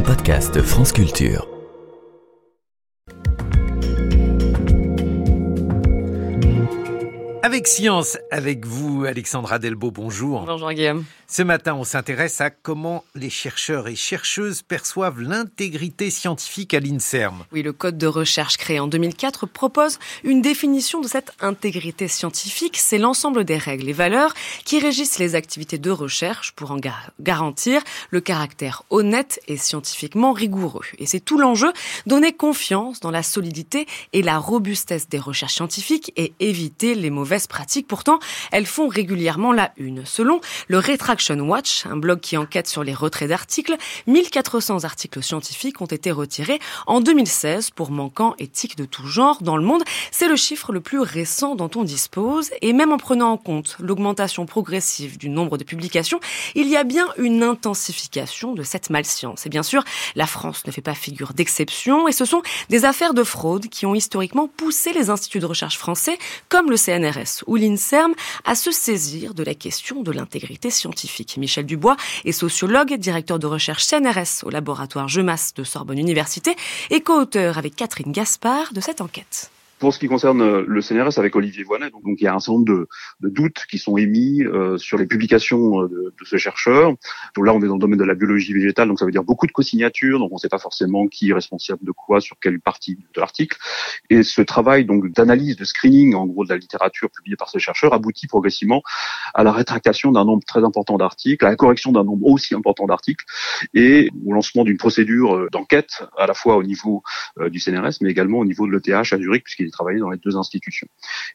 un podcast France Culture. Avec Science, avec vous, Alexandra Delbo, bonjour. Bonjour Guillaume. Ce matin, on s'intéresse à comment les chercheurs et chercheuses perçoivent l'intégrité scientifique à l'INSERM. Oui, le code de recherche créé en 2004 propose une définition de cette intégrité scientifique. C'est l'ensemble des règles et valeurs qui régissent les activités de recherche pour en garantir le caractère honnête et scientifiquement rigoureux. Et c'est tout l'enjeu, donner confiance dans la solidité et la robustesse des recherches scientifiques et éviter les mauvais pratiques. Pourtant, elles font régulièrement la une. Selon le Retraction Watch, un blog qui enquête sur les retraits d'articles, 1400 articles scientifiques ont été retirés en 2016 pour manquant éthique de tout genre dans le monde. C'est le chiffre le plus récent dont on dispose et même en prenant en compte l'augmentation progressive du nombre de publications, il y a bien une intensification de cette malscience. Et bien sûr, la France ne fait pas figure d'exception et ce sont des affaires de fraude qui ont historiquement poussé les instituts de recherche français comme le CNRS ou l'INSERM à se saisir de la question de l'intégrité scientifique. Michel Dubois est sociologue, directeur de recherche CNRS au laboratoire Gemas de Sorbonne Université et co-auteur avec Catherine Gaspard de cette enquête. Pour ce qui concerne euh, le CNRS avec Olivier Voinet, donc, il y a un certain nombre de, doutes qui sont émis euh, sur les publications euh, de, de, ce chercheur. Donc là, on est dans le domaine de la biologie végétale, donc ça veut dire beaucoup de co-signatures, donc on ne sait pas forcément qui est responsable de quoi sur quelle partie de l'article. Et ce travail donc d'analyse, de screening en gros de la littérature publiée par ce chercheur aboutit progressivement à la rétractation d'un nombre très important d'articles, à la correction d'un nombre aussi important d'articles et au lancement d'une procédure d'enquête à la fois au niveau du CNRS mais également au niveau de l'ETH à Zurich puisqu'il travailler dans les deux institutions.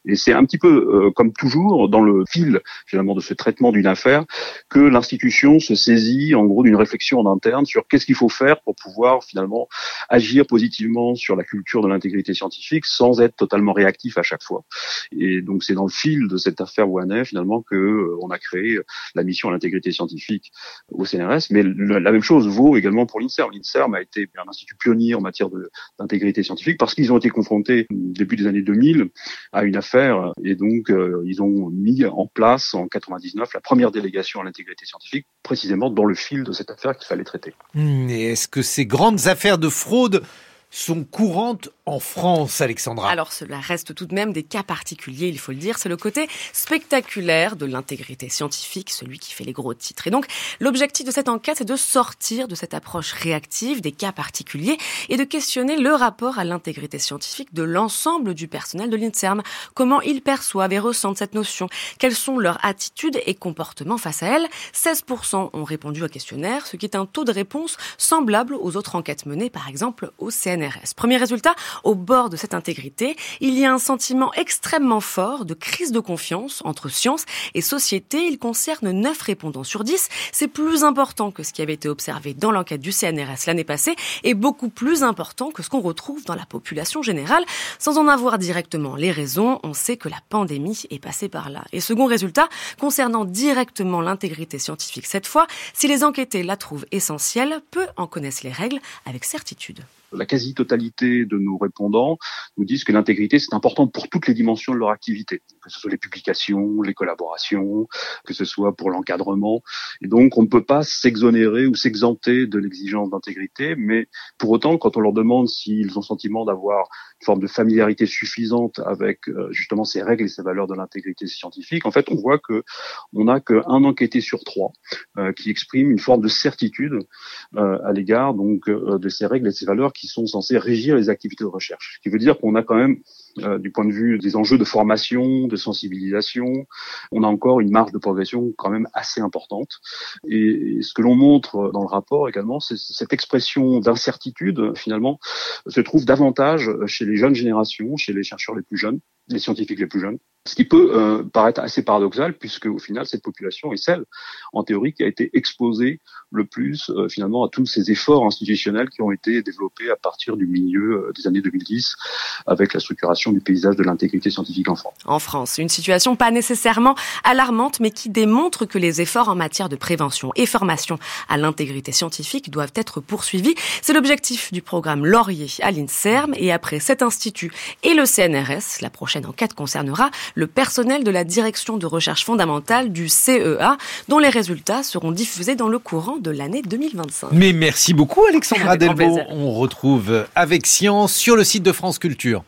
Et c'est un petit peu euh, comme toujours dans le fil finalement de ce traitement d'une affaire que l'institution se saisit en gros d'une réflexion en interne sur qu'est-ce qu'il faut faire pour pouvoir finalement agir positivement sur la culture de l'intégrité scientifique sans être totalement réactif à chaque fois. Et donc c'est dans le fil de cette affaire Ouanet finalement que euh, on a créé la mission à l'intégrité scientifique au CNRS, mais la même chose vaut également pour l'INSERM. L'INSERM a été un institut pionnier en matière d'intégrité scientifique parce qu'ils ont été confrontés début des années 2000 à une affaire et donc euh, ils ont mis en place en 99 la première délégation à l'intégrité scientifique précisément dans le fil de cette affaire qu'il fallait traiter. Hmm, et est-ce que ces grandes affaires de fraude sont courantes en France, Alexandra Alors cela reste tout de même des cas particuliers, il faut le dire. C'est le côté spectaculaire de l'intégrité scientifique, celui qui fait les gros titres. Et donc l'objectif de cette enquête, c'est de sortir de cette approche réactive des cas particuliers et de questionner le rapport à l'intégrité scientifique de l'ensemble du personnel de l'INSERM. Comment ils perçoivent et ressentent cette notion? Quelles sont leurs attitudes et comportements face à elle 16% ont répondu au questionnaire, ce qui est un taux de réponse semblable aux autres enquêtes menées, par exemple au Premier résultat, au bord de cette intégrité, il y a un sentiment extrêmement fort de crise de confiance entre science et société. Il concerne 9 répondants sur 10. C'est plus important que ce qui avait été observé dans l'enquête du CNRS l'année passée et beaucoup plus important que ce qu'on retrouve dans la population générale. Sans en avoir directement les raisons, on sait que la pandémie est passée par là. Et second résultat, concernant directement l'intégrité scientifique cette fois, si les enquêtés la trouvent essentielle, peu en connaissent les règles avec certitude la quasi-totalité de nos répondants nous disent que l'intégrité, c'est important pour toutes les dimensions de leur activité, que ce soit les publications, les collaborations, que ce soit pour l'encadrement. Et donc, on ne peut pas s'exonérer ou s'exempter de l'exigence d'intégrité, mais pour autant, quand on leur demande s'ils ont sentiment d'avoir une forme de familiarité suffisante avec euh, justement ces règles et ces valeurs de l'intégrité scientifique, en fait, on voit que on n'a qu'un enquêté sur trois euh, qui exprime une forme de certitude euh, à l'égard donc de ces règles et ces valeurs qui sont censés régir les activités de recherche. Ce qui veut dire qu'on a quand même, euh, du point de vue des enjeux de formation, de sensibilisation, on a encore une marge de progression quand même assez importante. Et, ce que l'on montre dans le rapport également, c'est cette expression d'incertitude, finalement, se trouve davantage chez les jeunes générations, chez les chercheurs les plus jeunes, les scientifiques les plus jeunes. Ce qui peut euh, paraître assez paradoxal, puisque au final, cette population est celle, en théorie, qui a été exposée le plus euh, finalement à tous ces efforts institutionnels qui ont été développés à partir du milieu euh, des années 2010, avec la structuration du paysage de l'intégrité scientifique en France. En France, une situation pas nécessairement alarmante, mais qui démontre que les efforts en matière de prévention et formation à l'intégrité scientifique doivent être poursuivis. C'est l'objectif du programme Laurier à l'INSERM, et après cet institut et le CNRS, la prochaine enquête concernera le personnel de la direction de recherche fondamentale du CEA, dont les résultats seront diffusés dans le courant de l'année 2025. Mais merci beaucoup Alexandra Delvaux. On retrouve avec science sur le site de France Culture.